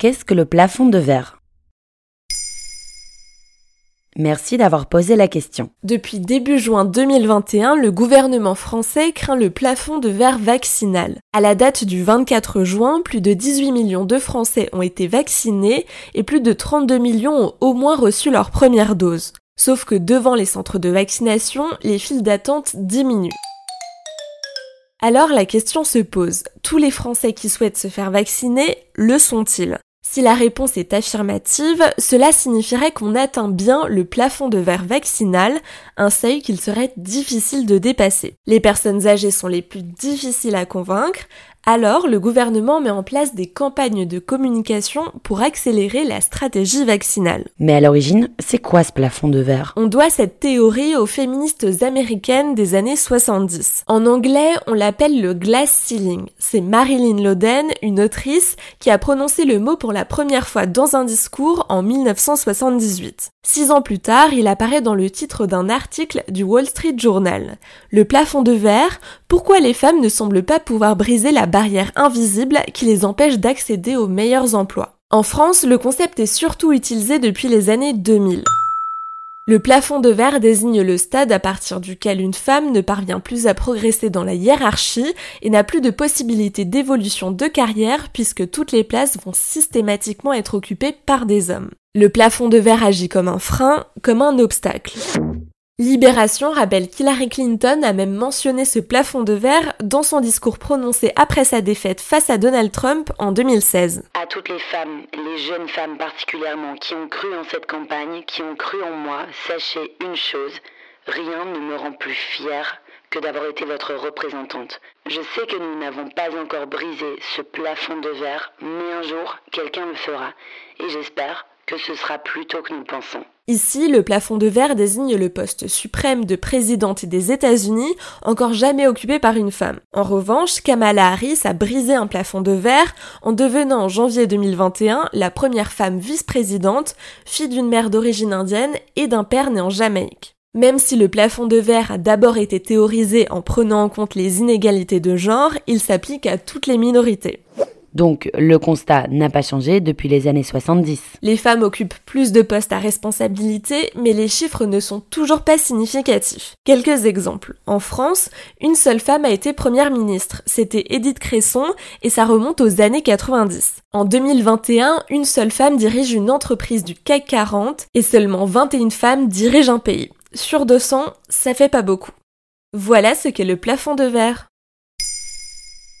Qu'est-ce que le plafond de verre? Merci d'avoir posé la question. Depuis début juin 2021, le gouvernement français craint le plafond de verre vaccinal. À la date du 24 juin, plus de 18 millions de Français ont été vaccinés et plus de 32 millions ont au moins reçu leur première dose. Sauf que devant les centres de vaccination, les files d'attente diminuent. Alors la question se pose, tous les Français qui souhaitent se faire vacciner le sont-ils? Si la réponse est affirmative, cela signifierait qu'on atteint bien le plafond de verre vaccinal, un seuil qu'il serait difficile de dépasser. Les personnes âgées sont les plus difficiles à convaincre, alors, le gouvernement met en place des campagnes de communication pour accélérer la stratégie vaccinale. Mais à l'origine, c'est quoi ce plafond de verre? On doit cette théorie aux féministes américaines des années 70. En anglais, on l'appelle le glass ceiling. C'est Marilyn Loden, une autrice, qui a prononcé le mot pour la première fois dans un discours en 1978. Six ans plus tard, il apparaît dans le titre d'un article du Wall Street Journal. Le plafond de verre, pourquoi les femmes ne semblent pas pouvoir briser la barrière invisible qui les empêche d'accéder aux meilleurs emplois? En France, le concept est surtout utilisé depuis les années 2000. Le plafond de verre désigne le stade à partir duquel une femme ne parvient plus à progresser dans la hiérarchie et n'a plus de possibilité d'évolution de carrière puisque toutes les places vont systématiquement être occupées par des hommes. Le plafond de verre agit comme un frein, comme un obstacle. Libération rappelle qu'Hillary Clinton a même mentionné ce plafond de verre dans son discours prononcé après sa défaite face à Donald Trump en 2016. À toutes les femmes, les jeunes femmes particulièrement, qui ont cru en cette campagne, qui ont cru en moi, sachez une chose, rien ne me rend plus fière que d'avoir été votre représentante. Je sais que nous n'avons pas encore brisé ce plafond de verre, mais un jour, quelqu'un le fera. Et j'espère que ce sera plus tôt que nous pensons. Ici, le plafond de verre désigne le poste suprême de présidente des États-Unis, encore jamais occupé par une femme. En revanche, Kamala Harris a brisé un plafond de verre en devenant en janvier 2021 la première femme vice-présidente, fille d'une mère d'origine indienne et d'un père né en Jamaïque. Même si le plafond de verre a d'abord été théorisé en prenant en compte les inégalités de genre, il s'applique à toutes les minorités. Donc le constat n'a pas changé depuis les années 70. Les femmes occupent plus de postes à responsabilité, mais les chiffres ne sont toujours pas significatifs. Quelques exemples. En France, une seule femme a été première ministre. C'était Edith Cresson et ça remonte aux années 90. En 2021, une seule femme dirige une entreprise du CAC 40 et seulement 21 femmes dirigent un pays. Sur 200, ça fait pas beaucoup. Voilà ce qu'est le plafond de verre.